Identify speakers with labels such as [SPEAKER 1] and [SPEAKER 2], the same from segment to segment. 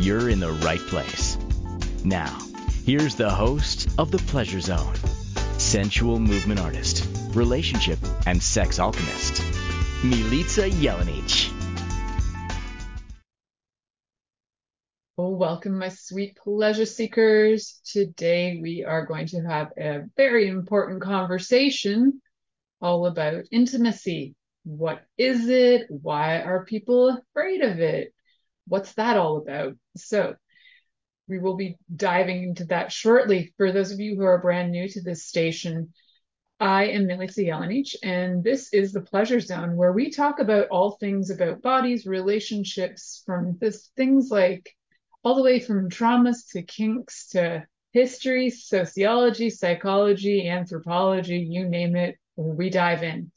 [SPEAKER 1] you're in the right place. Now, here's the host of The Pleasure Zone sensual movement artist, relationship and sex alchemist, Milica Jelenic.
[SPEAKER 2] Well, welcome, my sweet pleasure seekers. Today we are going to have a very important conversation all about intimacy. What is it? Why are people afraid of it? What's that all about? So, we will be diving into that shortly. For those of you who are brand new to this station, I am Milica Jelenic, and this is the Pleasure Zone, where we talk about all things about bodies, relationships, from this things like all the way from traumas to kinks to history, sociology, psychology, anthropology, you name it, we dive in.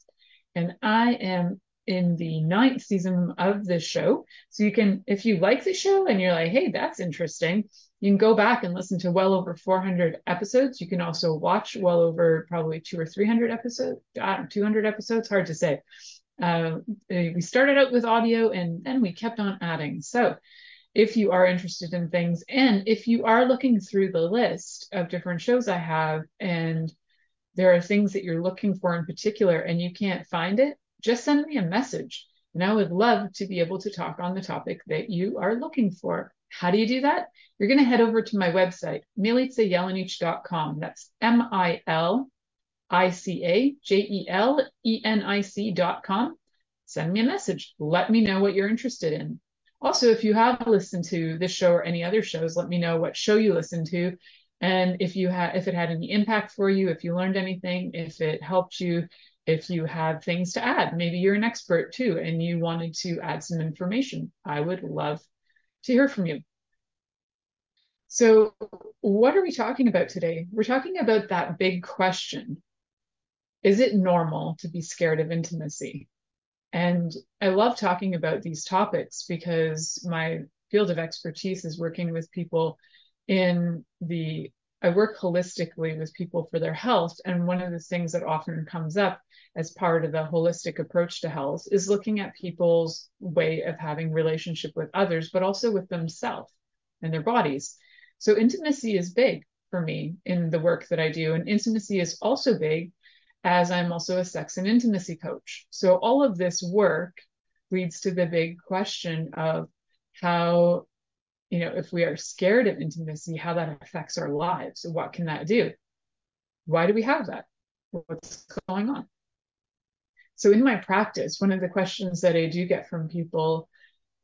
[SPEAKER 2] And I am in the ninth season of this show. So you can, if you like the show and you're like, hey, that's interesting, you can go back and listen to well over 400 episodes. You can also watch well over probably two or 300 episodes, uh, 200 episodes, hard to say. Uh, we started out with audio and then we kept on adding. So if you are interested in things and if you are looking through the list of different shows I have and there are things that you're looking for in particular and you can't find it, just send me a message. And I would love to be able to talk on the topic that you are looking for. How do you do that? You're going to head over to my website, milicajelenic.com. That's M I L I C A J E L E N I C.com. Send me a message. Let me know what you're interested in. Also, if you have listened to this show or any other shows, let me know what show you listened to and if you had if it had any impact for you if you learned anything if it helped you if you had things to add. Maybe you're an expert too and you wanted to add some information. I would love to hear from you. So what are we talking about today? We're talking about that big question. Is it normal to be scared of intimacy? And i love talking about these topics because my field of expertise is working with people in the I work holistically with people for their health. And one of the things that often comes up as part of the holistic approach to health is looking at people's way of having relationship with others, but also with themselves and their bodies. So intimacy is big for me in the work that I do. And intimacy is also big as I'm also a sex and intimacy coach. So all of this work leads to the big question of how you know, if we are scared of intimacy, how that affects our lives. What can that do? Why do we have that? What's going on? So in my practice, one of the questions that I do get from people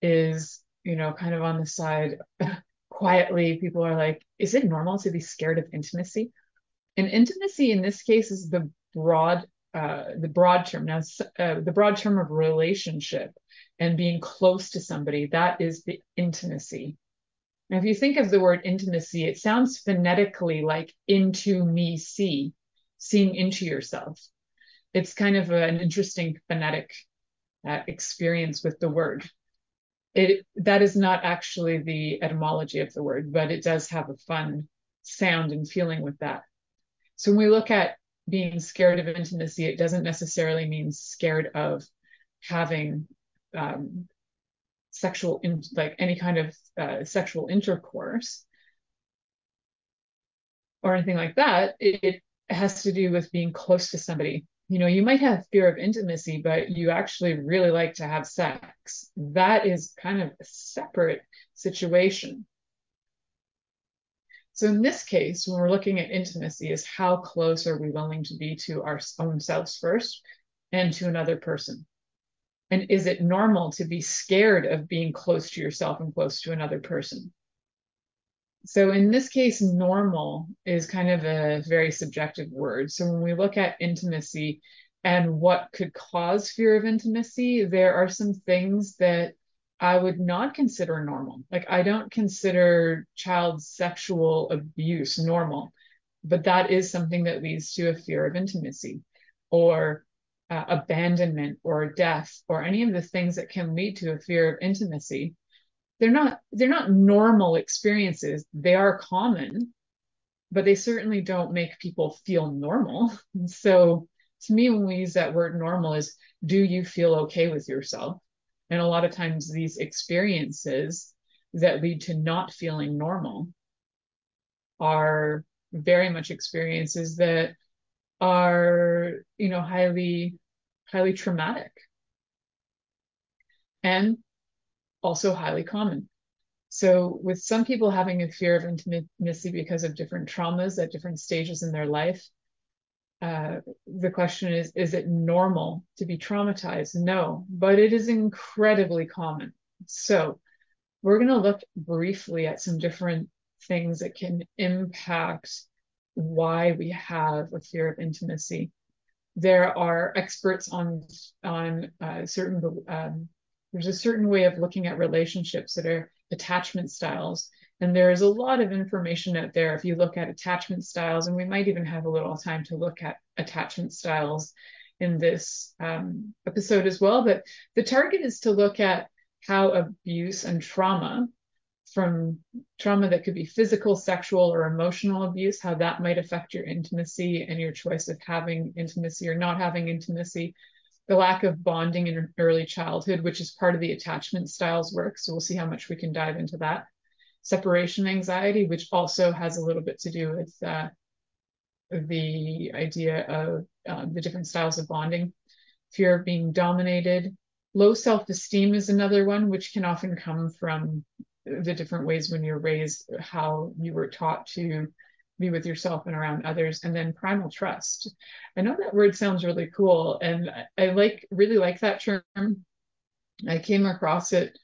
[SPEAKER 2] is, you know, kind of on the side, quietly, people are like, is it normal to be scared of intimacy? And intimacy in this case is the broad, uh, the broad term. Now, uh, the broad term of relationship and being close to somebody, that is the intimacy. Now, if you think of the word intimacy, it sounds phonetically like into me see, seeing into yourself. It's kind of a, an interesting phonetic uh, experience with the word. It that is not actually the etymology of the word, but it does have a fun sound and feeling with that. So when we look at being scared of intimacy, it doesn't necessarily mean scared of having um, sexual in, like any kind of uh, sexual intercourse or anything like that it, it has to do with being close to somebody. You know you might have fear of intimacy but you actually really like to have sex. That is kind of a separate situation. So in this case when we're looking at intimacy is how close are we willing to be to our own selves first and to another person and is it normal to be scared of being close to yourself and close to another person? So in this case, normal is kind of a very subjective word. So when we look at intimacy and what could cause fear of intimacy, there are some things that I would not consider normal. Like, I don't consider child sexual abuse normal, but that is something that leads to a fear of intimacy or uh, abandonment or death or any of the things that can lead to a fear of intimacy. They're not they're not normal experiences. They are common, but they certainly don't make people feel normal. So to me, when we use that word normal is do you feel okay with yourself? And a lot of times these experiences that lead to not feeling normal are very much experiences that are, you know, highly, highly traumatic and also highly common. So, with some people having a fear of intimacy because of different traumas at different stages in their life, uh, the question is is it normal to be traumatized? No, but it is incredibly common. So, we're going to look briefly at some different things that can impact why we have a fear of intimacy. There are experts on on uh, certain um, there's a certain way of looking at relationships that are attachment styles and there's a lot of information out there if you look at attachment styles, and we might even have a little time to look at attachment styles in this um, episode as well. But the target is to look at how abuse and trauma, from trauma that could be physical, sexual, or emotional abuse, how that might affect your intimacy and your choice of having intimacy or not having intimacy. The lack of bonding in early childhood, which is part of the attachment styles work. So we'll see how much we can dive into that separation anxiety, which also has a little bit to do with uh, the idea of uh, the different styles of bonding. Fear of being dominated. Low self esteem is another one, which can often come from the different ways when you're raised, how you were taught to be with yourself and around others and then primal trust i know that word sounds really cool and i like really like that term i came across it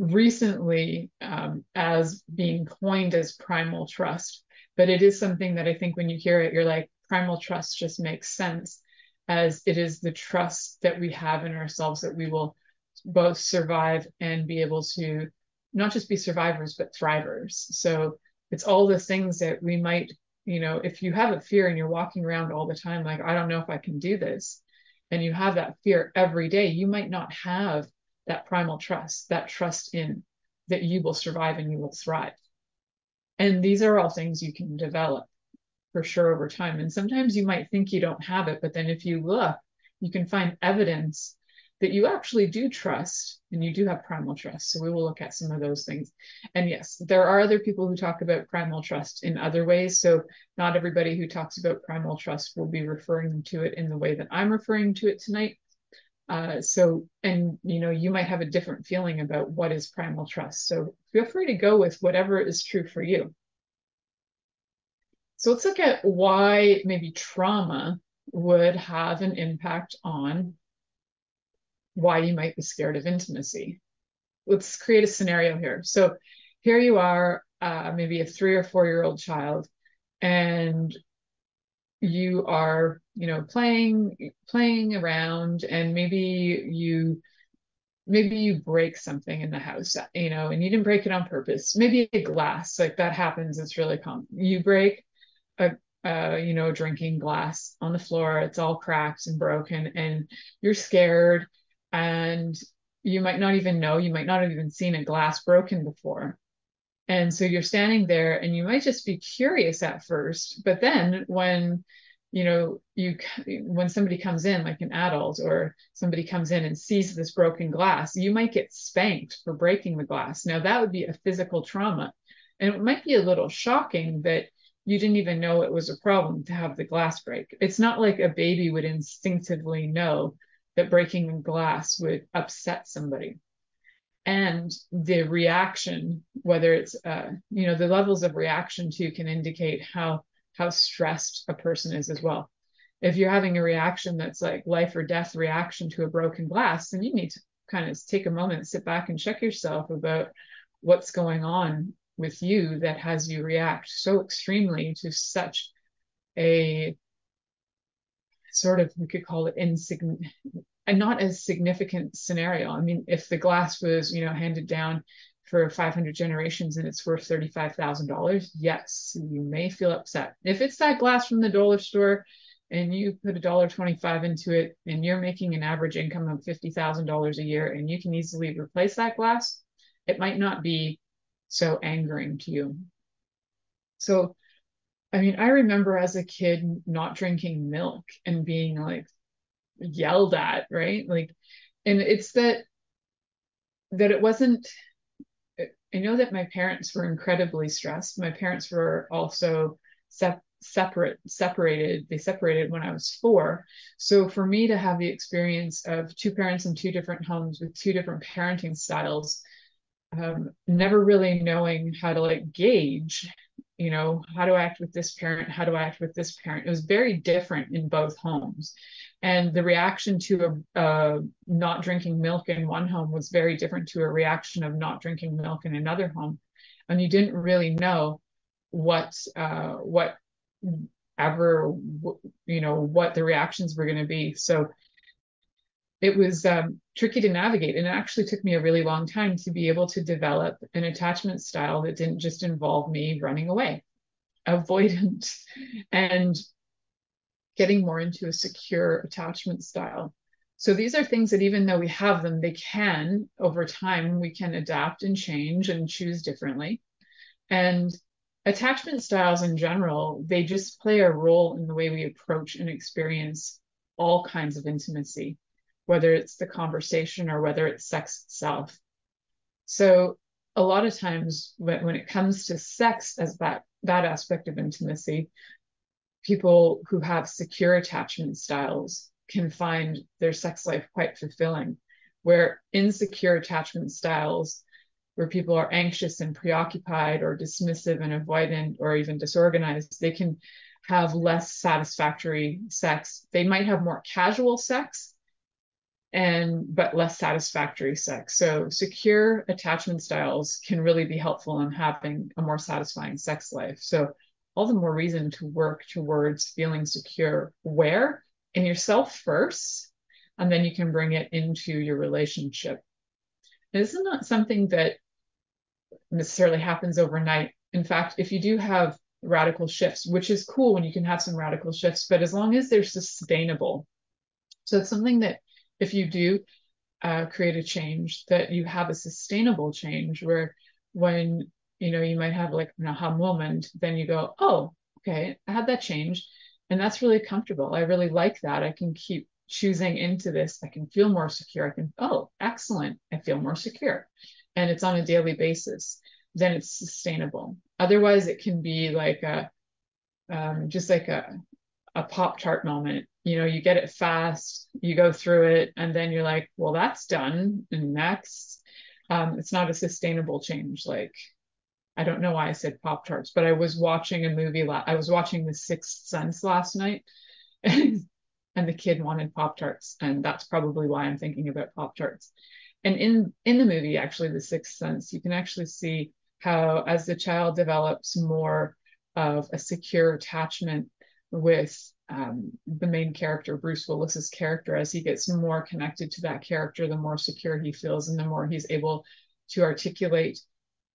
[SPEAKER 2] recently um, as being coined as primal trust. But it is something that I think when you hear it, you're like, primal trust just makes sense as it is the trust that we have in ourselves that we will both survive and be able to not just be survivors, but thrivers. So it's all the things that we might, you know, if you have a fear and you're walking around all the time, like, I don't know if I can do this, and you have that fear every day, you might not have that primal trust, that trust in that you will survive and you will thrive. And these are all things you can develop for sure over time. And sometimes you might think you don't have it, but then if you look, you can find evidence that you actually do trust and you do have primal trust. So we will look at some of those things. And yes, there are other people who talk about primal trust in other ways. So not everybody who talks about primal trust will be referring to it in the way that I'm referring to it tonight. Uh, so, and you know, you might have a different feeling about what is primal trust. So feel free to go with whatever is true for you. So let's look at why maybe trauma would have an impact on why you might be scared of intimacy. Let's create a scenario here. So here you are, uh, maybe a three or four year old child, and you are you know playing playing around and maybe you maybe you break something in the house you know and you didn't break it on purpose maybe a glass like that happens it's really common you break a uh, you know, drinking glass on the floor. It's all cracked and broken, and you're scared, and you might not even know. You might not have even seen a glass broken before. And so you're standing there and you might just be curious at first, but then when you know you when somebody comes in like an adult or somebody comes in and sees this broken glass you might get spanked for breaking the glass now that would be a physical trauma and it might be a little shocking that you didn't even know it was a problem to have the glass break it's not like a baby would instinctively know that breaking glass would upset somebody and the reaction, whether it's, uh, you know, the levels of reaction too can indicate how how stressed a person is as well. If you're having a reaction that's like life or death reaction to a broken glass, then you need to kind of take a moment, sit back and check yourself about what's going on with you that has you react so extremely to such a sort of we could call it insignificant and not as significant scenario. I mean, if the glass was, you know, handed down for 500 generations and it's worth $35,000, yes, you may feel upset. If it's that glass from the dollar store and you put a dollar 25 into it and you're making an average income of $50,000 a year and you can easily replace that glass, it might not be so angering to you. So, I mean, I remember as a kid not drinking milk and being like yelled at, right? Like, and it's that that it wasn't I know that my parents were incredibly stressed. My parents were also sep- separate, separated. They separated when I was four. So for me to have the experience of two parents in two different homes with two different parenting styles, um, never really knowing how to like gauge, you know, how to act with this parent, how do I act with this parent. It was very different in both homes. And the reaction to a, not drinking milk in one home was very different to a reaction of not drinking milk in another home. And you didn't really know what uh, what ever you know what the reactions were going to be. So it was um, tricky to navigate, and it actually took me a really long time to be able to develop an attachment style that didn't just involve me running away, avoidant, and getting more into a secure attachment style. So these are things that even though we have them, they can, over time, we can adapt and change and choose differently. And attachment styles in general, they just play a role in the way we approach and experience all kinds of intimacy, whether it's the conversation or whether it's sex itself. So a lot of times when, when it comes to sex as that that aspect of intimacy, people who have secure attachment styles can find their sex life quite fulfilling, where insecure attachment styles, where people are anxious and preoccupied or dismissive and avoidant or even disorganized, they can have less satisfactory sex. They might have more casual sex and but less satisfactory sex. So secure attachment styles can really be helpful in having a more satisfying sex life. So all the more reason to work towards feeling secure where in yourself first and then you can bring it into your relationship this is not something that necessarily happens overnight in fact if you do have radical shifts which is cool when you can have some radical shifts but as long as they're sustainable so it's something that if you do uh, create a change that you have a sustainable change where when you know, you might have like an aha moment, then you go, oh, okay, I had that change. And that's really comfortable. I really like that. I can keep choosing into this. I can feel more secure. I can, oh, excellent. I feel more secure. And it's on a daily basis. Then it's sustainable. Otherwise, it can be like a, um, just like a, a Pop Tart moment. You know, you get it fast, you go through it, and then you're like, well, that's done. And next, um, it's not a sustainable change. Like I don't know why I said Pop Tarts, but I was watching a movie. La- I was watching The Sixth Sense last night, and, the kid wanted Pop Tarts, and that's probably why I'm thinking about Pop Tarts. And in in the movie, actually, The Sixth Sense, you can actually see how as the child develops more of a secure attachment with um, the main character, Bruce Willis's character, as he gets more connected to that character, the more secure he feels, and the more he's able to articulate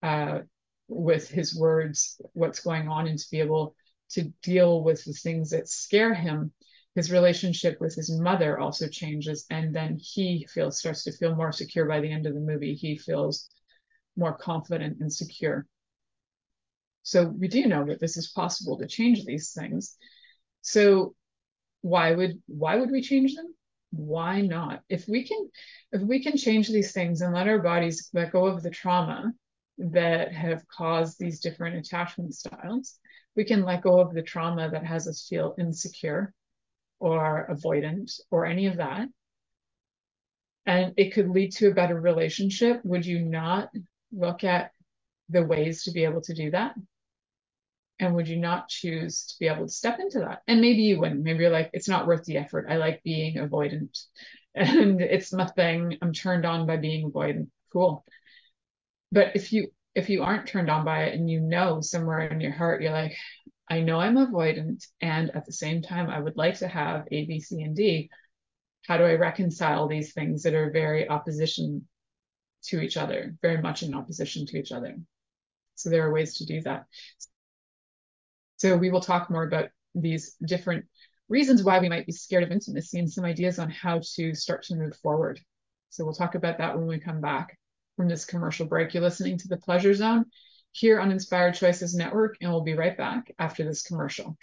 [SPEAKER 2] uh, with his words what's going on and to be able to deal with the things that scare him. His relationship with his mother also changes and then he feels starts to feel more secure by the end of the movie. He feels more confident and secure. So we do know that this is possible to change these things so why would why would we change them why not if we can if we can change these things and let our bodies let go of the trauma that have caused these different attachment styles. We can let go of the trauma that has us feel insecure or avoidant or any of that. And it could lead to a better relationship. Would you not look at the ways to be able to do that? And would you not choose to be able to step into that? And maybe you wouldn't. Maybe you're like, it's not worth the effort. I like being avoidant and it's my thing. I'm turned on by being avoidant. Cool but if you if you aren't turned on by it and you know somewhere in your heart you're like i know i'm avoidant and at the same time i would like to have a b c and d how do I reconcile these things that are very opposition to each other, very much in opposition to each other? So there are ways to do that. So we will talk more about these different reasons why we might be scared of intimacy and some ideas on how to start to move forward. So we'll talk about that when we come back from this commercial break. You're listening to the Pleasure Zone here on Inspired Choices Network, and we'll be right back after this commercial.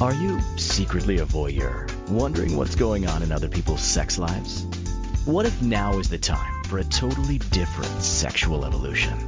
[SPEAKER 1] Are you secretly a voyeur, wondering what's going on in other people's sex lives? What if now is the time for a totally different sexual evolution?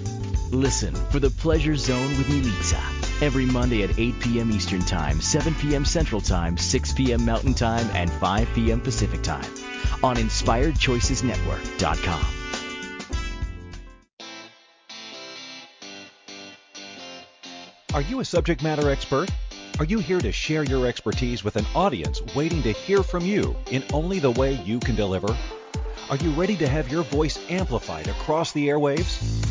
[SPEAKER 1] Listen for the Pleasure Zone with Milica every Monday at 8 p.m. Eastern Time, 7 p.m. Central Time, 6 p.m. Mountain Time, and 5 p.m. Pacific Time on InspiredChoicesNetwork.com.
[SPEAKER 3] Are you a subject matter expert? Are you here to share your expertise with an audience waiting to hear from you in only the way you can deliver? Are you ready to have your voice amplified across the airwaves?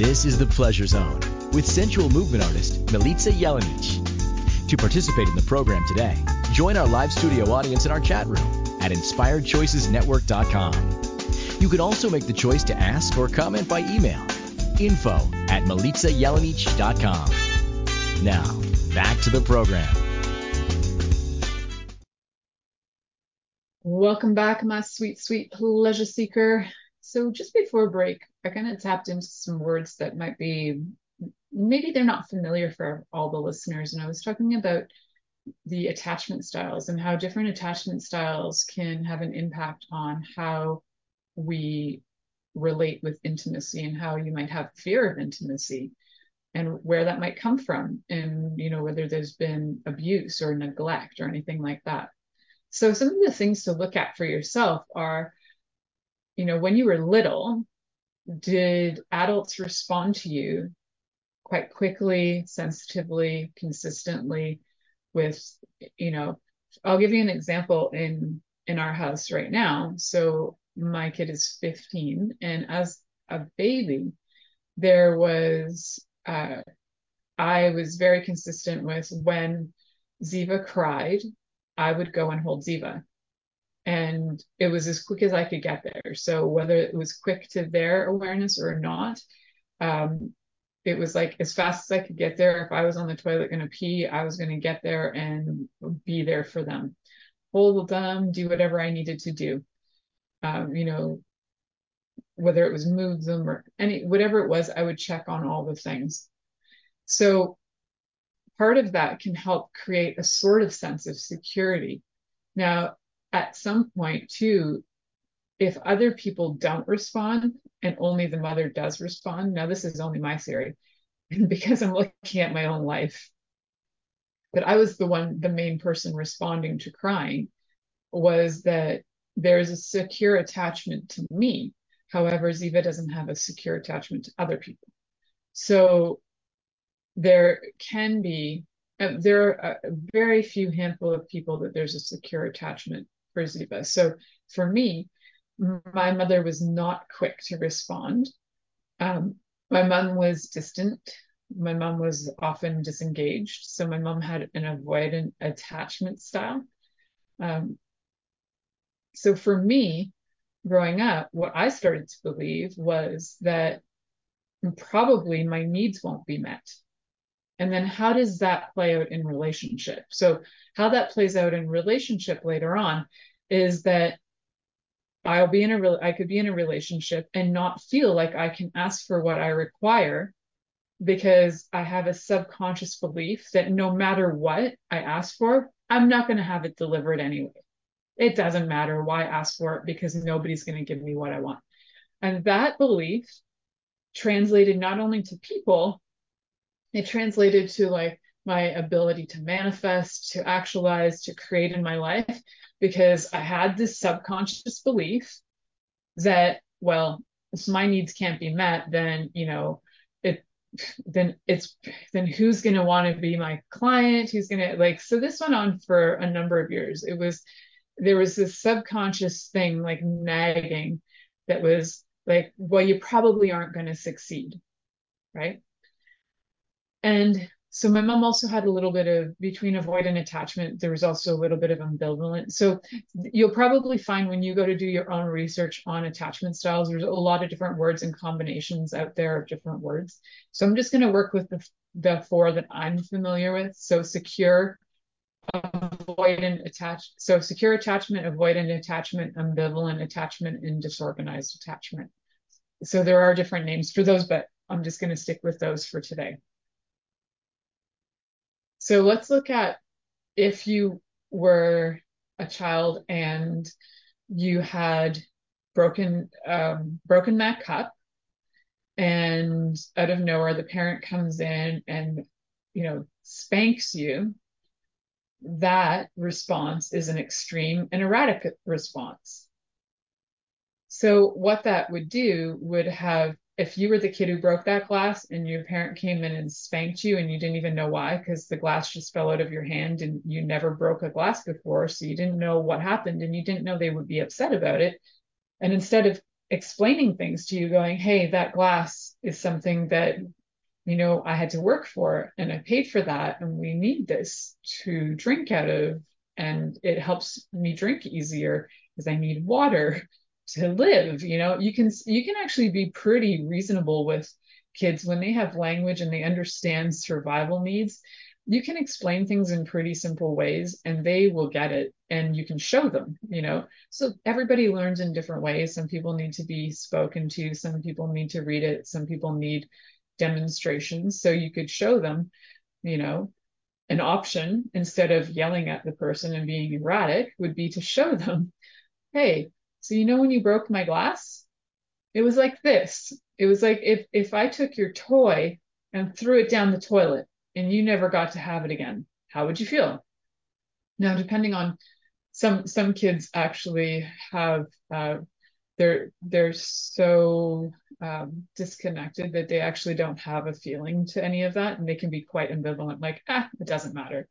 [SPEAKER 1] This is the Pleasure Zone with sensual movement artist Milica Jelenic. To participate in the program today, join our live studio audience in our chat room at inspiredchoicesnetwork.com. You can also make the choice to ask or comment by email info at milicajelenic.com. Now, back to the program.
[SPEAKER 2] Welcome back, my sweet, sweet pleasure seeker. So just before break, I kind of tapped into some words that might be maybe they're not familiar for all the listeners. And I was talking about the attachment styles and how different attachment styles can have an impact on how we relate with intimacy and how you might have fear of intimacy and where that might come from and you know whether there's been abuse or neglect or anything like that so some of the things to look at for yourself are you know, when you were little, did adults respond to you quite quickly, sensitively, consistently with, you know, I'll give you an example in in our house right now. So my kid is 15 and as a baby there was uh, I was very consistent with when Ziva cried, I would go and hold Ziva and it was as quick as I could get there. So whether it was quick to their awareness or not, um, it was like as fast as I could get there. If I was on the toilet going to pee, I was going to get there and be there for them, hold them, do whatever I needed to do. Um, you know, whether it was move them or any whatever it was, I would check on all the things. So part of that can help create a sort of sense of security. Now, at some point too, if other people don't respond and only the mother does respond, now this is only my theory because I'm looking at my own life. But I was the one, the main person responding to crying was that there's a secure attachment to me. However, Ziva doesn't have a secure attachment to other people. So there can be, uh, there are a very few handful of people that there's a secure attachment for Ziva. So for me, my mother was not quick to respond. Um, my mom was distant. My mom was often disengaged. So my mom had an avoidant attachment style. Um, so for me, growing up, what I started to believe was that probably my needs won't be met. And then how does that play out in relationship? So how that plays out in relationship later on is that I'll be in a real I could be in a relationship and not feel like I can ask for what I require because I have a subconscious belief that no matter what I ask for, I'm not going to have it delivered anyway. It doesn't matter why I ask for it because nobody's going to give me what I want. And that belief translated not only to people, it translated to like my ability to manifest, to actualize, to create in my life, because I had this subconscious belief that, well, if my needs can't be met, then, you know, it, then it's, then who's going to want to be my client? Who's going to like, so this went on for a number of years. It was, there was this subconscious thing like nagging that was like, well, you probably aren't going to succeed. Right. And so my mom also had a little bit of between avoidant attachment, there was also a little bit of ambivalent. So you'll probably find when you go to do your own research on attachment styles, there's a lot of different words and combinations out there of different words. So I'm just going to work with the, the four that I'm familiar with. So secure, avoidant attached. So secure attachment, avoidant attachment, ambivalent attachment, and disorganized attachment. So there are different names for those, but I'm just going to stick with those for today. So let's look at if you were a child and you had broken um, broken that cup, and out of nowhere the parent comes in and you know spanks you. That response is an extreme and erratic response. So what that would do would have if you were the kid who broke that glass and your parent came in and spanked you and you didn't even know why because the glass just fell out of your hand and you never broke a glass before so you didn't know what happened and you didn't know they would be upset about it. And instead of explaining things to you going hey that glass is something that you know i had to work for and i paid for that and we need this to drink out of and it helps me drink easier because i need water to live you know? You can you can actually be pretty reasonable with kids when they have language and they understand survival needs. You can explain things in pretty simple ways and they will get it and you can show them you know? So everybody learns in different ways. Some people need to be spoken to some people need to read it some people need demonstrations. So you could show them you know an option instead of yelling at the person and being erratic would be to show them hey so you know when you broke my glass? It was like this. It was like if if I took your toy and threw it down the toilet and you never got to have it again, how would you feel? Now, depending on some some kids actually have uh, they're they're so um, disconnected that they actually don't have a feeling to any of that, and they can be quite ambivalent, like ah, it doesn't matter.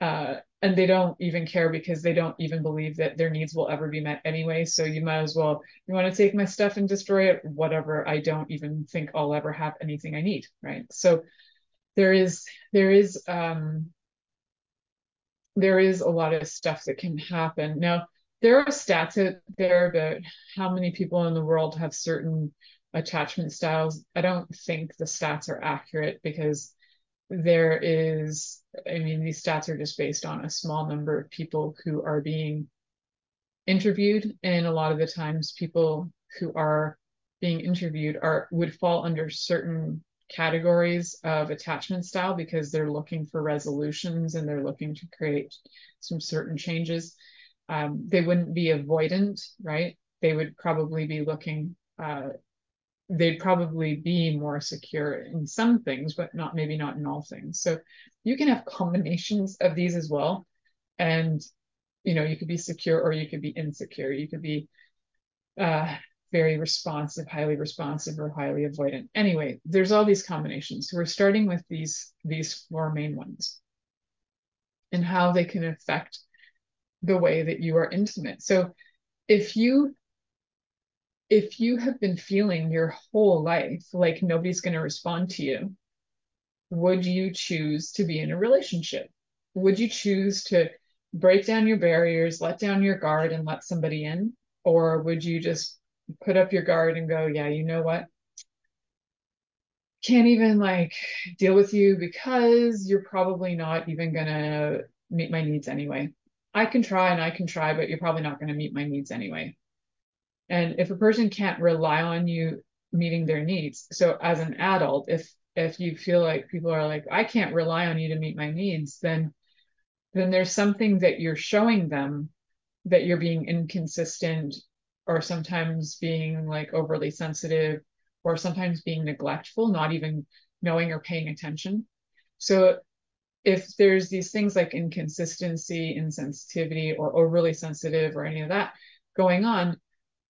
[SPEAKER 2] Uh, and they don't even care because they don't even believe that their needs will ever be met anyway. So you might as well, you want to take my stuff and destroy it, whatever. I don't even think I'll ever have anything I need, right? So there is there is um there is a lot of stuff that can happen. Now there are stats out there about how many people in the world have certain attachment styles. I don't think the stats are accurate because there is, I mean, these stats are just based on a small number of people who are being interviewed. And a lot of the times people who are being interviewed are would fall under certain categories of attachment style because they're looking for resolutions and they're looking to create some certain changes. Um, they wouldn't be avoidant, right? They would probably be looking uh, they'd probably be more secure in some things, but not maybe not in all things. So you can have combinations of these as well. And you know, you could be secure or you could be insecure. You could be uh, very responsive, highly responsive, or highly avoidant. Anyway, there's all these combinations. So we're starting with these these four main ones and how they can affect the way that you are intimate. So if you if you have been feeling your whole life like nobody's going to respond to you, would you choose to be in a relationship? Would you choose to break down your barriers, let down your guard, and let somebody in? Or would you just put up your guard and go, yeah, you know what? can't even like deal with you because you're probably not even gonna meet my needs anyway. I can try and I can try, but you're probably not going to meet my needs anyway. And if a person can't rely on you meeting their needs, so as an adult, if if you feel like people are like, I can't rely on you to meet my needs, then then there's something that you're showing them that you're being inconsistent or sometimes being like overly sensitive or sometimes being neglectful, not even knowing or paying attention. So if there's these things like inconsistency, insensitivity, or overly sensitive or any of that going on,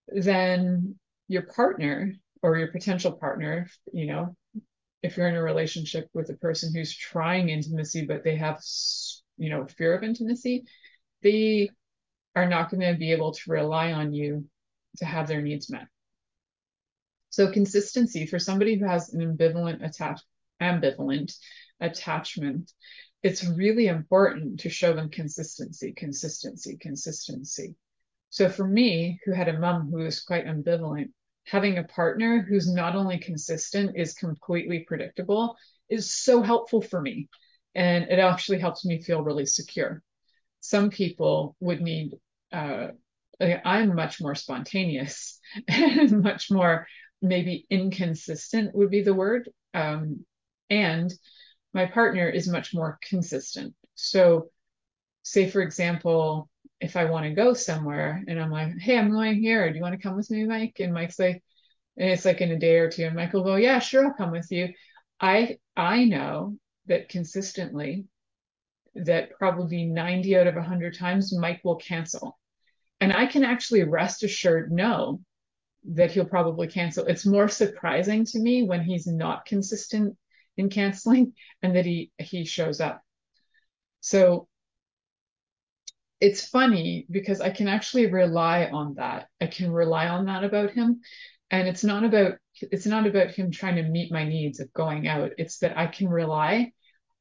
[SPEAKER 2] then your partner or your potential partner, you know, if you're in a relationship with a person who's trying intimacy, but they have, you know, fear of intimacy, they are not going to be able to rely on you to have their needs met. So consistency for somebody who has an ambivalent ambivalent attachment, it's really important to show them consistency, consistency, consistency. So for me, who had a mom who was quite ambivalent, having a partner who's not only consistent is completely predictable is so helpful for me. And it actually helps me feel really secure. Some people would need uh, I'm much more spontaneous and much more maybe inconsistent would be the word. Um, and my partner is much more consistent. So, say for example, if I want to go somewhere and I'm like, hey, I'm going here. Do you want to come with me, Mike? And Mike's like, and it's like in a day or two, and Mike will go, yeah, sure, I'll come with you. I I know that consistently that probably 90 out of 100 times Mike will cancel. And I can actually rest assured know that he'll probably cancel. It's more surprising to me when he's not consistent in canceling and that he he shows up. So it's funny because I can actually rely on that. I can rely on that about him. And it's not about it's not about him trying to meet my needs of going out. It's that I can rely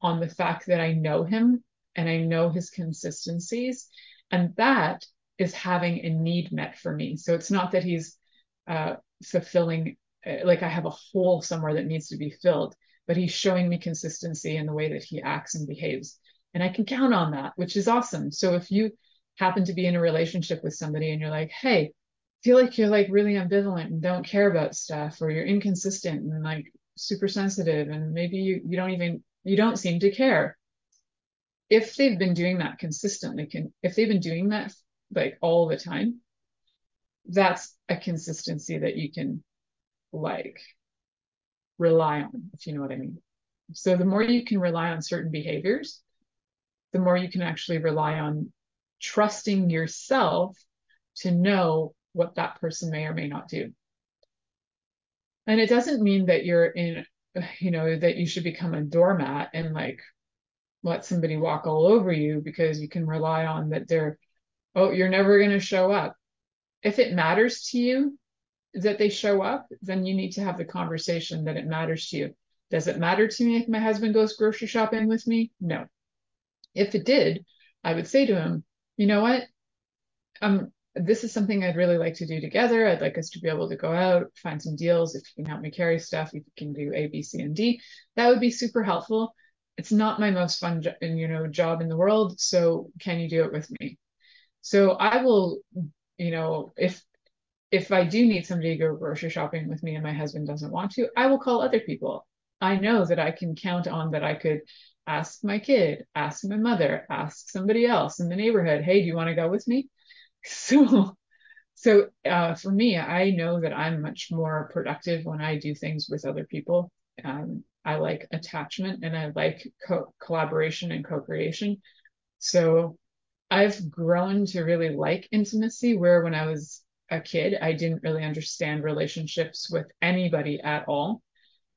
[SPEAKER 2] on the fact that I know him and I know his consistencies. And that is having a need met for me. So it's not that he's uh, fulfilling, uh, like I have a hole somewhere that needs to be filled, but he's showing me consistency in the way that he acts and behaves. And I can count on that, which is awesome. So if you happen to be in a relationship with somebody and you're like, hey, feel like you're like really ambivalent and don't care about stuff, or you're inconsistent and like super sensitive, and maybe you, you don't even, you don't seem to care. If they've been doing that consistently, can if they've been doing that like all the time, that's a consistency that you can like rely on, if you know what I mean. So the more you can rely on certain behaviors, the more you can actually rely on trusting yourself to know what that person may or may not do. And it doesn't mean that you're in, you know, that you should become a doormat and like let somebody walk all over you because you can rely on that they're, oh, you're never going to show up. If it matters to you that they show up, then you need to have the conversation that it matters to you. Does it matter to me if my husband goes grocery shopping with me? No. If it did, I would say to him, you know what? Um, this is something I'd really like to do together. I'd like us to be able to go out, find some deals. If you can help me carry stuff, if you can do A, B, C, and D, that would be super helpful. It's not my most fun, you know, job in the world. So can you do it with me? So I will you know, if if I do need somebody to go grocery shopping with me and my husband doesn't want to, I will call other people. I know that I can count on that I could ask my kid, ask my mother, ask somebody else in the neighborhood, hey, do you want to go with me? So so uh, for me, I know that I'm much more productive when I do things with other people. Um, I like attachment and I like co- collaboration and co-creation. So I've grown to really like intimacy, where when I was a kid, I didn't really understand relationships with anybody at all.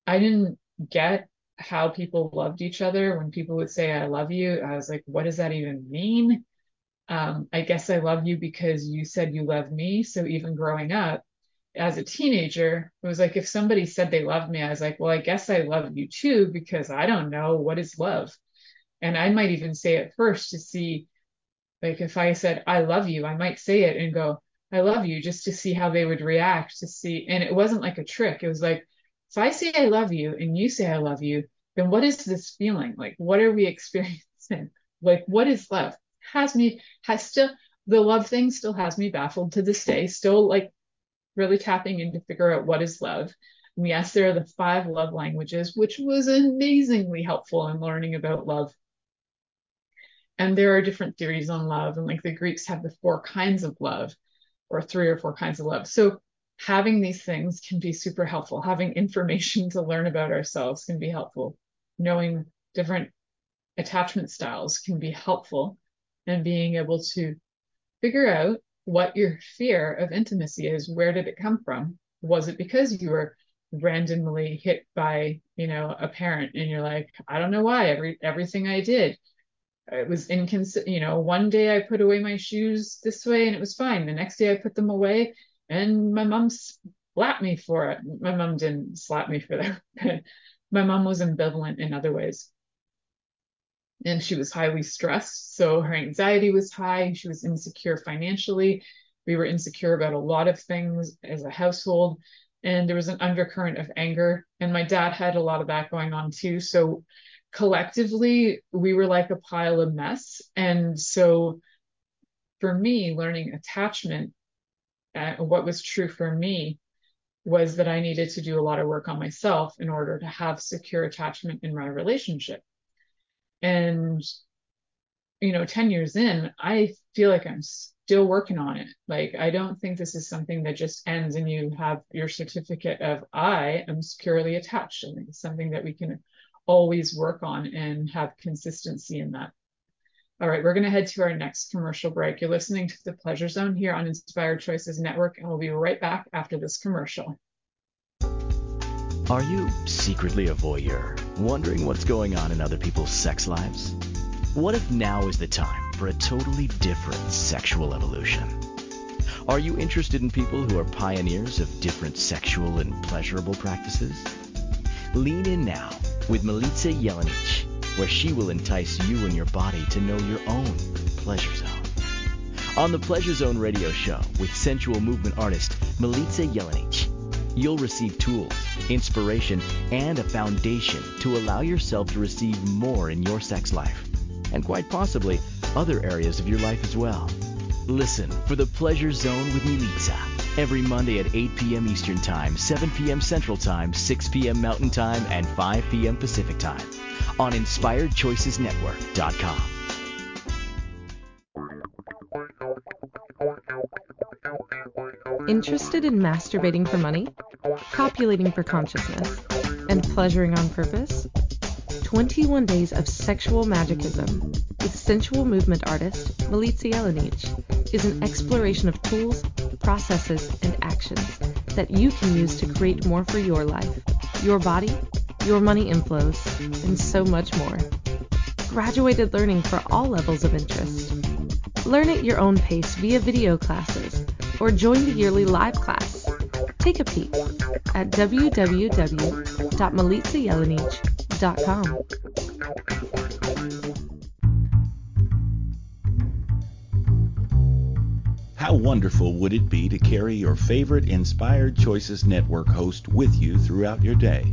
[SPEAKER 2] I didn't get how people loved each other. When people would say, I love you, I was like, what does that even mean? Um, I guess I love you because you said you love me. So even growing up as a teenager, it was like if somebody said they loved me, I was like, well, I guess I love you too, because I don't know what is love. And I might even say it first to see like if I said, I love you, I might say it and go, I love you just to see how they would react to see. And it wasn't like a trick. It was like, if I say I love you and you say I love you, then what is this feeling? Like, what are we experiencing? Like, what is love? Has me, has still, the love thing still has me baffled to this day, still like really tapping in to figure out what is love. And yes, there are the five love languages, which was amazingly helpful in learning about love. And there are different theories on love. And like the Greeks have the four kinds of love, or three or four kinds of love. So having these things can be super helpful. Having information to learn about ourselves can be helpful. Knowing different attachment styles can be helpful. And being able to figure out what your fear of intimacy is. Where did it come from? Was it because you were randomly hit by, you know, a parent and you're like, I don't know why, every everything I did. It was inconsistent, you know, one day I put away my shoes this way and it was fine. The next day I put them away and my mom slapped me for it. My mom didn't slap me for that. my mom was ambivalent in other ways and she was highly stressed. So her anxiety was high. She was insecure financially. We were insecure about a lot of things as a household. And there was an undercurrent of anger. And my dad had a lot of that going on too. So collectively, we were like a pile of mess. And so for me, learning attachment, uh, what was true for me was that I needed to do a lot of work on myself in order to have secure attachment in my relationship. And, you know, 10 years in, I feel like I'm still working on it. Like, I don't think this is something that just ends and you have your certificate of I am securely attached. I think it's something that we can always work on and have consistency in that. All right, we're going to head to our next commercial break. You're listening to the Pleasure Zone here on Inspired Choices Network, and we'll be right back after this commercial.
[SPEAKER 1] Are you secretly a voyeur, wondering what's going on in other people's sex lives? What if now is the time for a totally different sexual evolution? Are you interested in people who are pioneers of different sexual and pleasurable practices? Lean in now with Milica Jelenic, where she will entice you and your body to know your own pleasure zone. On the Pleasure Zone radio show with sensual movement artist Milica Jelenic, you'll receive tools, inspiration, and a foundation to allow yourself to receive more in your sex life, and quite possibly other areas of your life as well. Listen for the Pleasure Zone with Milica every Monday at 8 p.m. Eastern Time, 7 p.m. Central Time, 6 p.m. Mountain Time, and 5 p.m. Pacific Time on InspiredChoicesNetwork.com.
[SPEAKER 4] Interested in masturbating for money, copulating for consciousness, and pleasuring on purpose? 21 Days of Sexual Magicism with sensual movement artist Milica Jelenic is an exploration of tools, processes, and actions that you can use to create more for your life, your body, your money inflows, and so much more. Graduated learning for all levels of interest. Learn at your own pace via video classes or join the yearly live class. Take a peek at www.milicajelenic.com.
[SPEAKER 5] How wonderful would it be to carry your favorite Inspired Choices Network host with you throughout your day?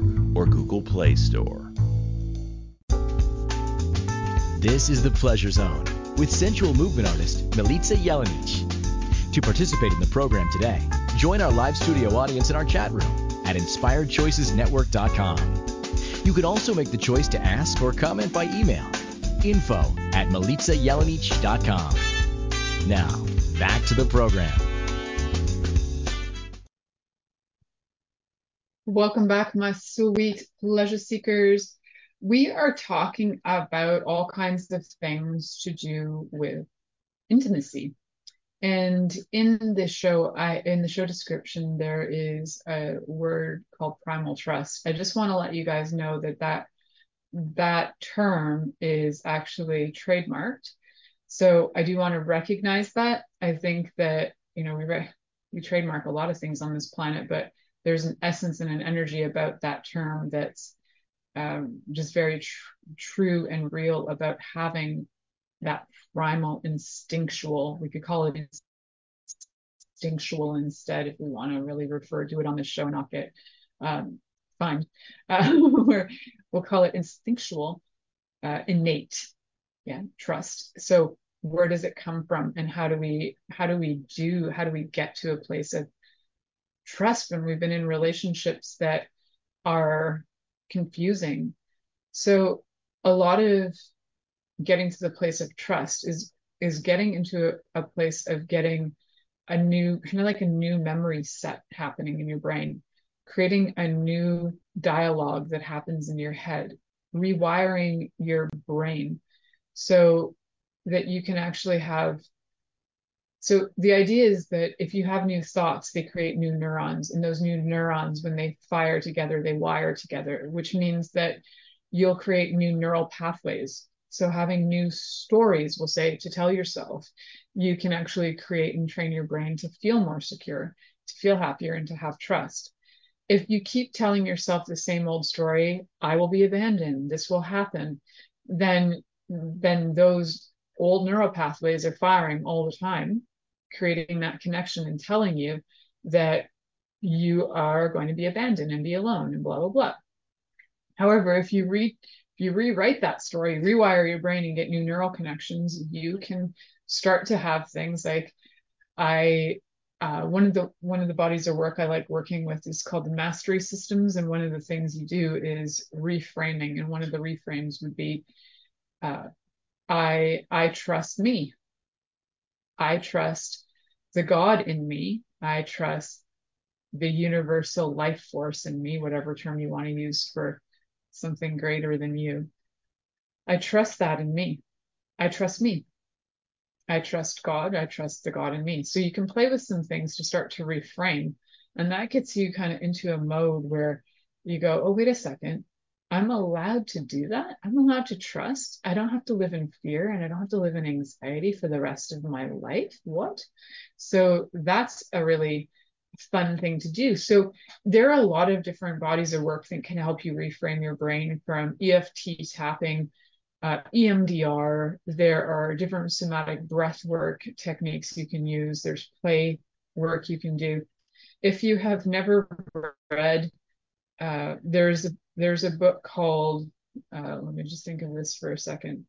[SPEAKER 5] or Google Play Store.
[SPEAKER 1] This is the Pleasure Zone with sensual movement artist Milica Jelenic. To participate in the program today, join our live studio audience in our chat room at inspiredchoicesnetwork.com. You can also make the choice to ask or comment by email info at. Now, back to the program.
[SPEAKER 2] Welcome back, my sweet pleasure seekers. We are talking about all kinds of things to do with intimacy. And in the show, I in the show description, there is a word called primal trust. I just want to let you guys know that that that term is actually trademarked. So I do want to recognize that. I think that you know we re- we trademark a lot of things on this planet, but there's an essence and an energy about that term that's um, just very tr- true and real about having that primal instinctual, we could call it instinctual instead if we want to really refer to it on the show, and not get um, fined. Uh, we'll call it instinctual, uh, innate, yeah, trust. So where does it come from, and how do we how do we do how do we get to a place of trust when we've been in relationships that are confusing? So a lot of getting to the place of trust is is getting into a, a place of getting a new kind of like a new memory set happening in your brain creating a new dialogue that happens in your head rewiring your brain so that you can actually have so the idea is that if you have new thoughts they create new neurons and those new neurons when they fire together they wire together which means that you'll create new neural pathways so having new stories, we'll say, to tell yourself, you can actually create and train your brain to feel more secure, to feel happier, and to have trust. If you keep telling yourself the same old story, I will be abandoned, this will happen, then then those old neural pathways are firing all the time, creating that connection and telling you that you are going to be abandoned and be alone and blah blah blah. However, if you read if you rewrite that story, rewire your brain and get new neural connections, you can start to have things like I uh, one of the one of the bodies of work I like working with is called the mastery systems, and one of the things you do is reframing, and one of the reframes would be uh, I I trust me, I trust the God in me, I trust the universal life force in me, whatever term you want to use for something greater than you. I trust that in me. I trust me. I trust God. I trust the God in me. So you can play with some things to start to reframe. And that gets you kind of into a mode where you go, oh, wait a second. I'm allowed to do that. I'm allowed to trust. I don't have to live in fear and I don't have to live in anxiety for the rest of my life. What? So that's a really fun thing to do. So there are a lot of different bodies of work that can help you reframe your brain from EFT tapping, uh, EMDR. There are different somatic breath work techniques you can use. There's play work you can do. If you have never read, uh, there's a, there's a book called, uh, let me just think of this for a second.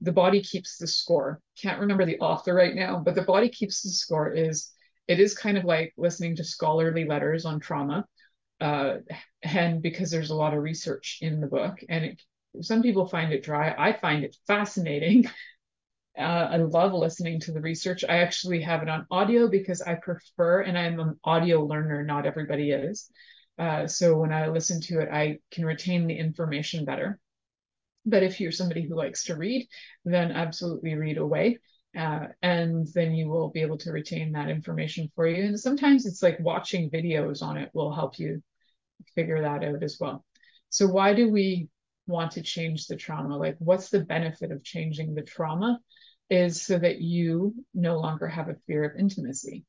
[SPEAKER 2] The Body Keeps the Score. Can't remember the author right now, but The Body Keeps the Score is it is kind of like listening to scholarly letters on trauma. Uh, and because there's a lot of research in the book, and it, some people find it dry, I find it fascinating. Uh, I love listening to the research. I actually have it on audio because I prefer, and I'm an audio learner, not everybody is. Uh, so when I listen to it, I can retain the information better. But if you're somebody who likes to read, then absolutely read away. Uh, and then you will be able to retain that information for you. And sometimes it's like watching videos on it will help you figure that out as well. So why do we want to change the trauma? Like what's the benefit of changing the trauma is so that you no longer have a fear of intimacy.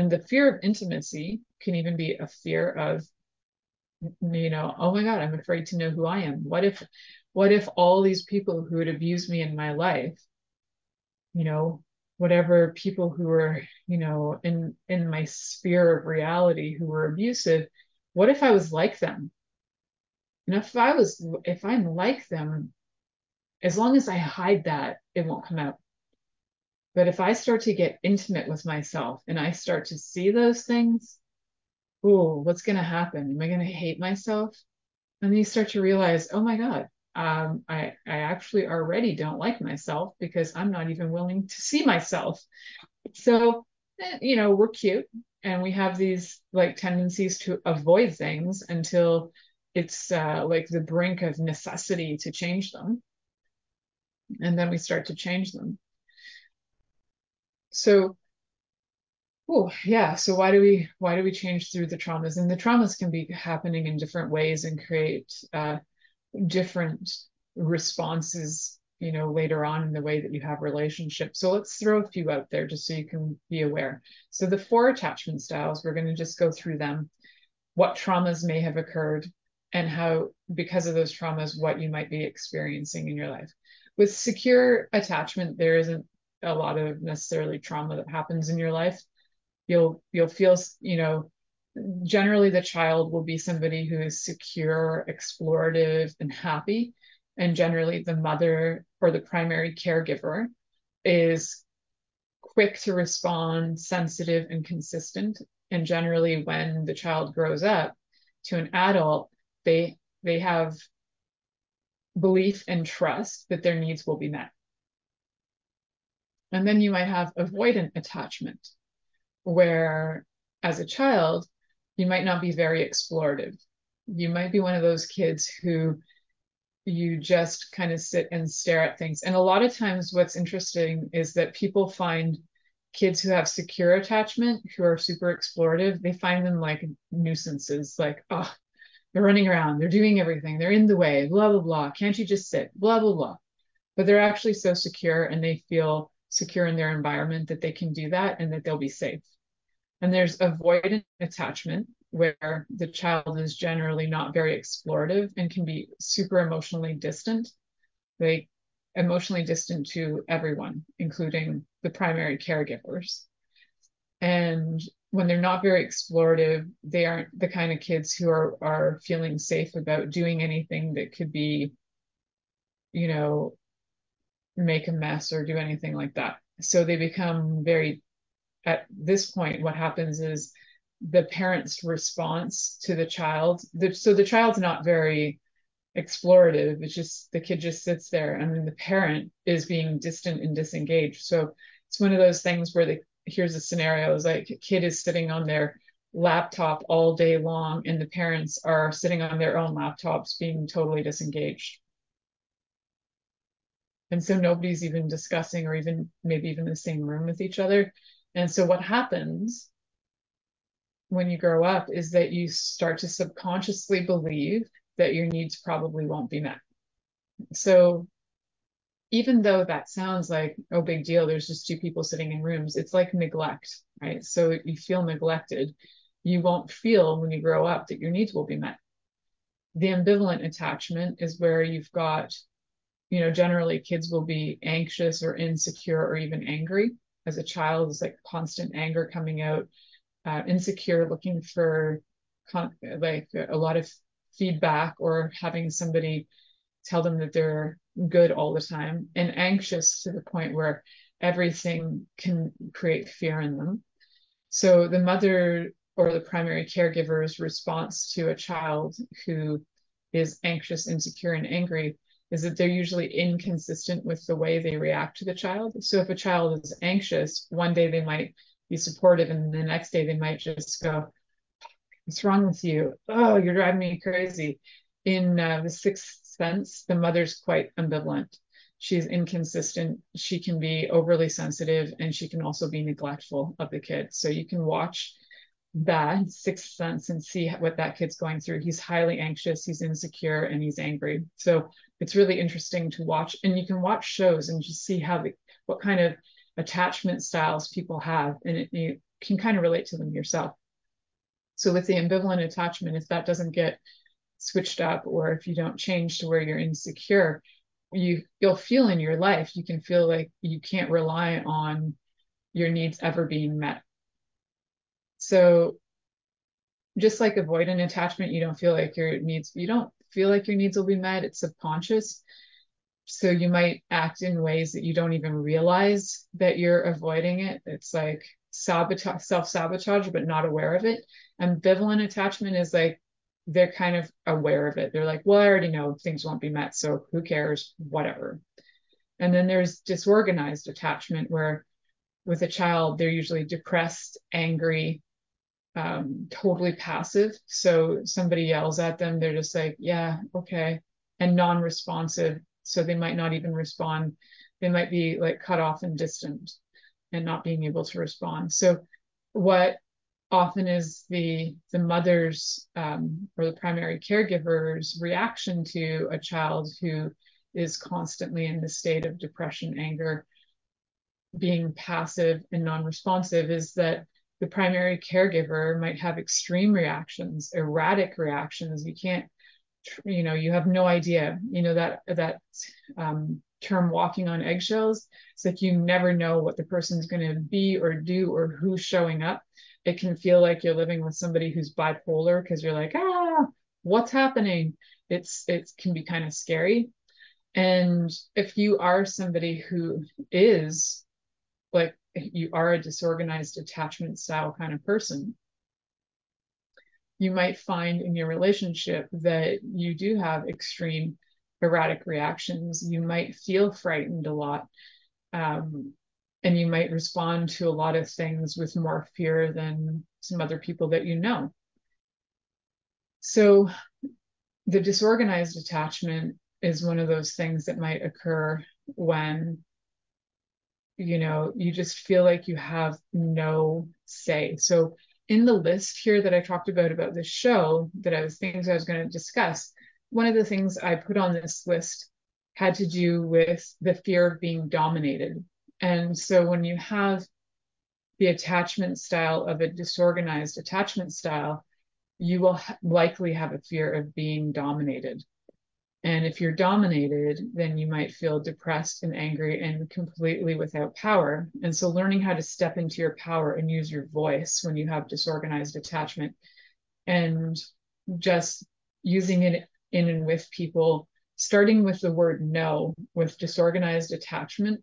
[SPEAKER 2] And the fear of intimacy can even be a fear of you know, oh my God, I'm afraid to know who I am. What if what if all these people who had abused me in my life you know whatever people who were you know in in my sphere of reality who were abusive what if i was like them and if i was if i'm like them as long as i hide that it won't come out but if i start to get intimate with myself and i start to see those things oh what's going to happen am i going to hate myself and then you start to realize oh my god um, I, I actually already don't like myself because I'm not even willing to see myself. So, eh, you know, we're cute and we have these like tendencies to avoid things until it's uh, like the brink of necessity to change them. And then we start to change them. So Oh, yeah. So why do we why do we change through the traumas? And the traumas can be happening in different ways and create uh, different responses, you know, later on in the way that you have relationships. So let's throw a few out there just so you can be aware. So the four attachment styles, we're going to just go through them, what traumas may have occurred, and how, because of those traumas, what you might be experiencing in your life. With secure attachment, there isn't a lot of necessarily trauma that happens in your life. You'll you'll feel you know generally the child will be somebody who is secure explorative and happy. And generally the mother or the primary caregiver is quick to respond sensitive and consistent. And generally when the child grows up to an adult they they have belief and trust that their needs will be met and then you might have avoidant attachment where as a child, you might not be very explorative. You might be one of those kids who you just kind of sit and stare at things. And a lot of times, what's interesting is that people find kids who have secure attachment, who are super explorative, they find them like nuisances, like, oh, they're running around, they're doing everything, they're in the way, blah, blah, blah. Can't you just sit? Blah, blah, blah. But they're actually so secure and they feel secure in their environment that they can do that and that they'll be safe. And there's avoidant attachment, where the child is generally not very explorative and can be super emotionally distant. They emotionally distant to everyone, including the primary caregivers. And when they're not very explorative, they aren't the kind of kids who are are feeling safe about doing anything that could be, you know, make a mess or do anything like that. So they become very at this point, what happens is the parent's response to the child. The, so the child's not very explorative. It's just the kid just sits there, and then the parent is being distant and disengaged. So it's one of those things where the here's a scenario is like a kid is sitting on their laptop all day long, and the parents are sitting on their own laptops being totally disengaged. And so nobody's even discussing or even maybe even in the same room with each other. And so what happens when you grow up is that you start to subconsciously believe that your needs probably won't be met. So even though that sounds like, oh, big deal, there's just two people sitting in rooms, it's like neglect, right? So you feel neglected. You won't feel when you grow up that your needs will be met. The ambivalent attachment is where you've got, you know, generally kids will be anxious or insecure or even angry as a child is like constant anger coming out, uh, insecure, looking for con- like a lot of feedback or having somebody tell them that they're good all the time, and anxious to the point where everything can create fear in them. So the mother or the primary caregiver's response to a child who is anxious, insecure, and angry is that they're usually inconsistent with the way they react to the child. So if a child is anxious, one day they might be supportive, and the next day they might just go, What's wrong with you? Oh, you're driving me crazy. In uh, the sixth sense, the mother's quite ambivalent. She's inconsistent. She can be overly sensitive and she can also be neglectful of the kid. So you can watch that sixth sense and see what that kid's going through. He's highly anxious, he's insecure, and he's angry. So it's really interesting to watch. And you can watch shows and just see how the, what kind of attachment styles people have, and it, you can kind of relate to them yourself. So with the ambivalent attachment, if that doesn't get switched up, or if you don't change to where you're insecure, you you'll feel in your life you can feel like you can't rely on your needs ever being met so just like avoidant attachment, you don't feel like your needs, you don't feel like your needs will be met. It's subconscious. So you might act in ways that you don't even realize that you're avoiding it. It's like sabotage, self-sabotage, but not aware of it. Ambivalent attachment is like they're kind of aware of it. They're like, well, I already know things won't be met, so who cares? Whatever. And then there's disorganized attachment where with a child, they're usually depressed, angry, um, totally passive. So somebody yells at them, they're just like, yeah, okay, and non responsive. So they might not even respond. They might be like cut off and distant and not being able to respond. So what often is the the mother's um, or the primary caregiver's reaction to a child who is constantly in the state of depression, anger, being passive and non-responsive is that the primary caregiver might have extreme reactions, erratic reactions. You can't, you know, you have no idea. You know that that um, term "walking on eggshells." It's like you never know what the person's going to be or do or who's showing up. It can feel like you're living with somebody who's bipolar because you're like, ah, what's happening? It's it can be kind of scary. And if you are somebody who is like you are a disorganized attachment style kind of person, you might find in your relationship that you do have extreme erratic reactions. You might feel frightened a lot. Um, and you might respond to a lot of things with more fear than some other people that you know. So the disorganized attachment is one of those things that might occur when you know you just feel like you have no say. So in the list here that i talked about about this show that i was things i was going to discuss one of the things i put on this list had to do with the fear of being dominated. And so when you have the attachment style of a disorganized attachment style you will likely have a fear of being dominated and if you're dominated, then you might feel depressed and angry and completely without power. And so, learning how to step into your power and use your voice when you have disorganized attachment and just using it in and with people, starting with the word no with disorganized attachment,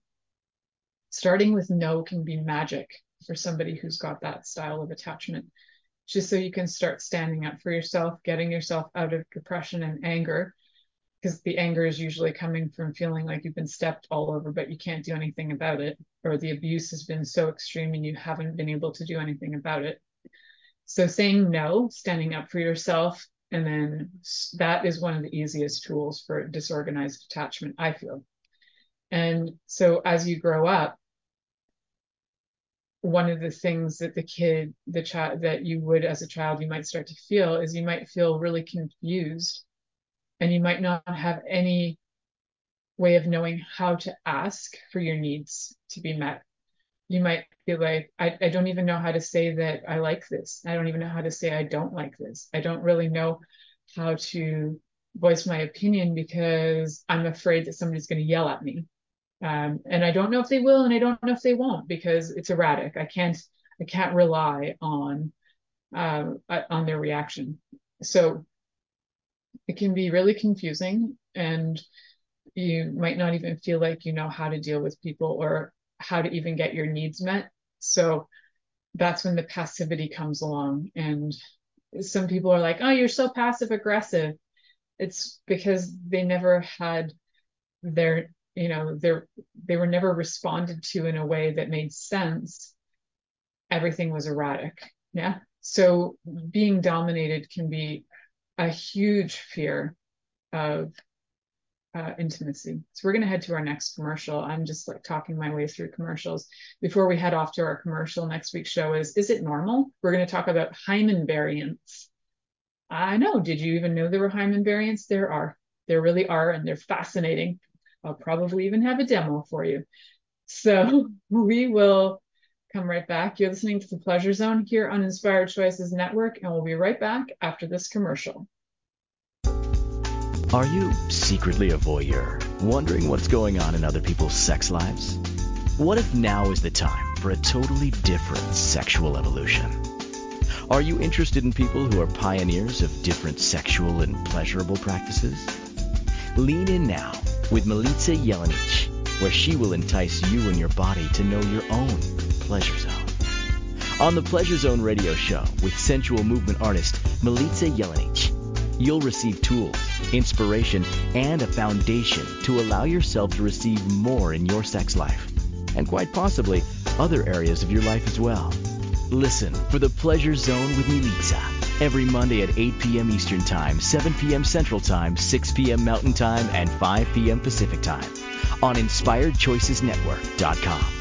[SPEAKER 2] starting with no can be magic for somebody who's got that style of attachment. Just so you can start standing up for yourself, getting yourself out of depression and anger because the anger is usually coming from feeling like you've been stepped all over, but you can't do anything about it, or the abuse has been so extreme and you haven't been able to do anything about it. So saying no, standing up for yourself, and then that is one of the easiest tools for disorganized attachment, I feel. And so as you grow up, one of the things that the kid, the child that you would as a child, you might start to feel is you might feel really confused and you might not have any way of knowing how to ask for your needs to be met. You might feel like, I, I don't even know how to say that I like this. I don't even know how to say I don't like this. I don't really know how to voice my opinion because I'm afraid that somebody's going to yell at me. Um, and I don't know if they will, and I don't know if they won't because it's erratic. I can't, I can't rely on, uh, on their reaction. So it can be really confusing and you might not even feel like you know how to deal with people or how to even get your needs met. So that's when the passivity comes along. And some people are like, oh, you're so passive aggressive. It's because they never had their, you know, their, they were never responded to in a way that made sense. Everything was erratic. Yeah. So being dominated can be a huge fear of uh, intimacy. So we're going to head to our next commercial. I'm just like talking my way through commercials. Before we head off to our commercial, next week's show is Is It Normal? We're going to talk about hymen variants. I know. Did you even know there were hymen variants? There are. There really are, and they're fascinating. I'll probably even have a demo for you. So we will come right back. You're listening to the Pleasure Zone here on Inspired Choices Network, and we'll be right back after this commercial.
[SPEAKER 1] Are you secretly a voyeur, wondering what's going on in other people's sex lives? What if now is the time for a totally different sexual evolution? Are you interested in people who are pioneers of different sexual and pleasurable practices? Lean in now with Milica Jelenic, where she will entice you and your body to know your own pleasure zone. On the Pleasure Zone radio show with sensual movement artist Milica Jelenic, you'll receive tools, inspiration, and a foundation to allow yourself to receive more in your sex life, and quite possibly other areas of your life as well. Listen for the Pleasure Zone with Milica every Monday at 8 p.m. Eastern Time, 7 p.m. Central Time, 6 p.m. Mountain Time, and 5 p.m. Pacific Time on InspiredChoicesNetwork.com.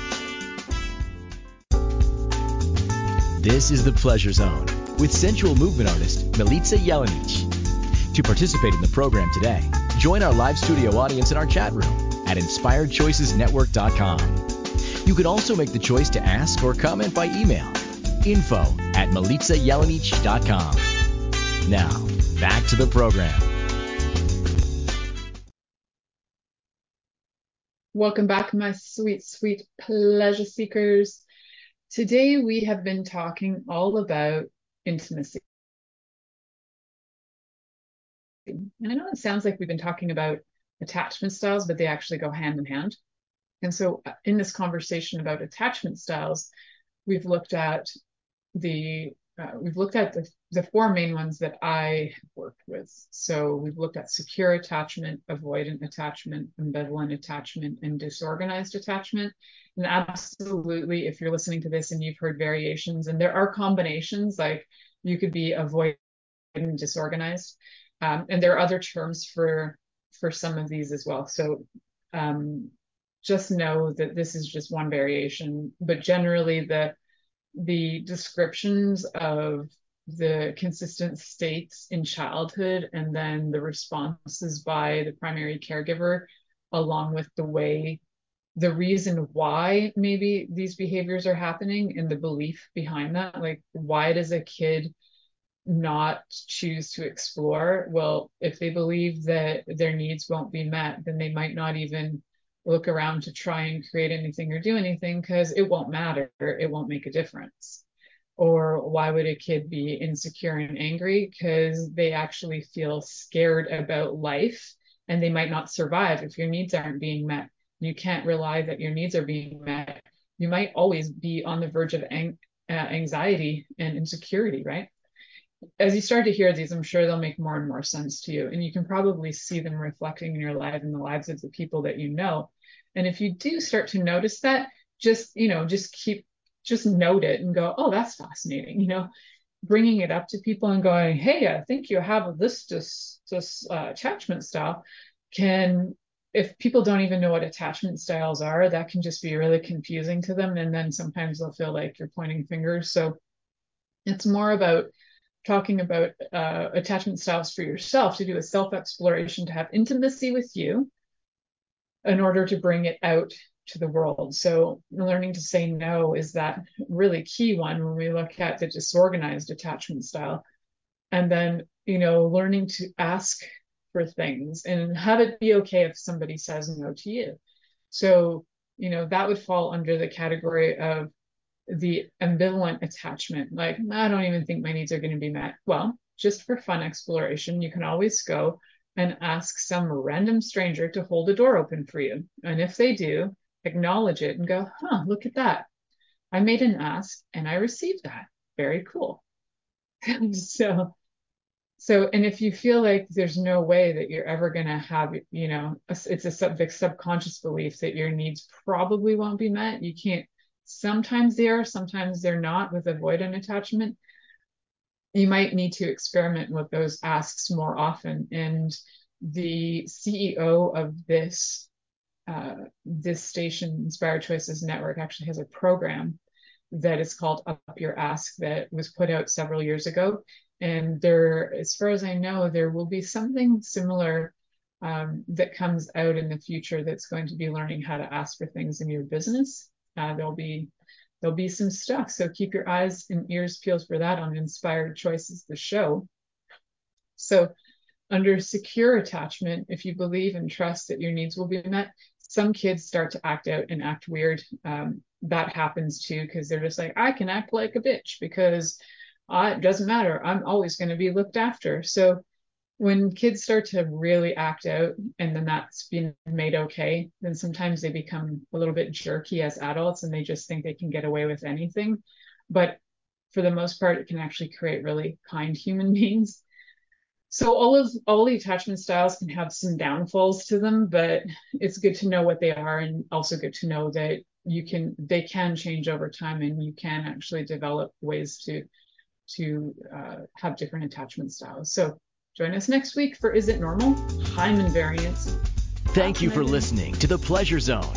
[SPEAKER 1] This is the Pleasure Zone with sensual movement artist Milica Jelenic. To participate in the program today, join our live studio audience in our chat room at inspiredchoicesnetwork.com. You can also make the choice to ask or comment by email info at milicajelenic.com. Now, back to the program.
[SPEAKER 2] Welcome back, my sweet, sweet pleasure seekers. Today we have been talking all about intimacy. And I know it sounds like we've been talking about attachment styles, but they actually go hand in hand. And so, uh, in this conversation about attachment styles, we've looked at the uh, we've looked at the, the four main ones that I worked with. So we've looked at secure attachment, avoidant attachment, ambivalent attachment, and disorganized attachment. And absolutely, if you're listening to this and you've heard variations, and there are combinations, like you could be avoidant and disorganized. Um, and there are other terms for for some of these as well. So um, just know that this is just one variation, but generally the the descriptions of the consistent states in childhood and then the responses by the primary caregiver along with the way the reason why maybe these behaviors are happening and the belief behind that like why does a kid not choose to explore? Well if they believe that their needs won't be met then they might not even look around to try and create anything or do anything because it won't matter. It won't make a difference. Or why would a kid be insecure and angry? Because they actually feel scared about life and they might not survive if your needs aren't being met. You can't rely that your needs are being met. You might always be on the verge of ang- uh, anxiety and insecurity, right? as you start to hear these, I'm sure they'll make more and more sense to you. And you can probably see them reflecting in your life and the lives of the people that you know. And if you do start to notice that, just, you know, just keep, just note it and go, oh, that's fascinating. You know, bringing it up to people and going, hey, I think you have this, this, this uh, attachment style can, if people don't even know what attachment styles are, that can just be really confusing to them. And then sometimes they'll feel like you're pointing fingers. So it's more about talking about uh, attachment styles for yourself to do a self exploration, to have intimacy with you in order to bring it out to the world. So learning to say no is that really key one when we look at the disorganized attachment style. And then, you know, learning to ask for things and have it be okay if somebody says no to you. So, you know, that would fall under the category of the ambivalent attachment. Like, I don't even think my needs are going to be met. Well, just for fun exploration, you can always go and ask some random stranger to hold a door open for you. And if they do, acknowledge it and go, huh, look at that. I made an ask and I received that. Very cool. And so, so, and if you feel like there's no way that you're ever going to have, you know, it's a sub, subconscious belief that your needs probably won't be met, you can't, sometimes they are, sometimes they're not with avoidant attachment you might need to experiment with those asks more often. And the CEO of this uh, this station, Inspired Choices Network, actually has a program that is called Up Your Ask that was put out several years ago. And there, as far as I know, there will be something similar um, that comes out in the future that's going to be learning how to ask for things in your business. Uh, there'll be there'll be some stuff. So keep your eyes and ears peeled for that on Inspired Choices, the show. So under secure attachment, if you believe and trust that your needs will be met, some kids start to act out and act weird. Um, that happens too because they're just like, I can act like a bitch because uh, it doesn't matter. I'm always going to be looked after. So when kids start to really act out and then that's been made okay, then sometimes they become a little bit jerky as adults and they just think they can get away with anything. But for the most part, it can actually create really kind human beings. So all of all the attachment styles can have some downfalls to them, but it's good to know what they are and also good to know that you can they can change over time and you can actually develop ways to to uh, have different attachment styles. So Join us next week for Is It Normal? Hymen Variance.
[SPEAKER 1] Thank you for listening to The Pleasure Zone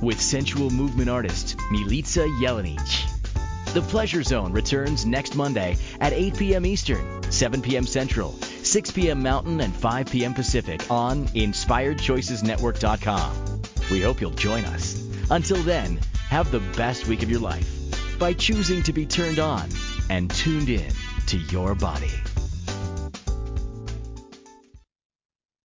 [SPEAKER 1] with sensual movement artist Milica Jelenic. The Pleasure Zone returns next Monday at 8 p.m. Eastern, 7 p.m. Central, 6 p.m. Mountain, and 5 p.m. Pacific on InspiredChoicesNetwork.com. We hope you'll join us. Until then, have the best week of your life by choosing to be turned on and tuned in to your body.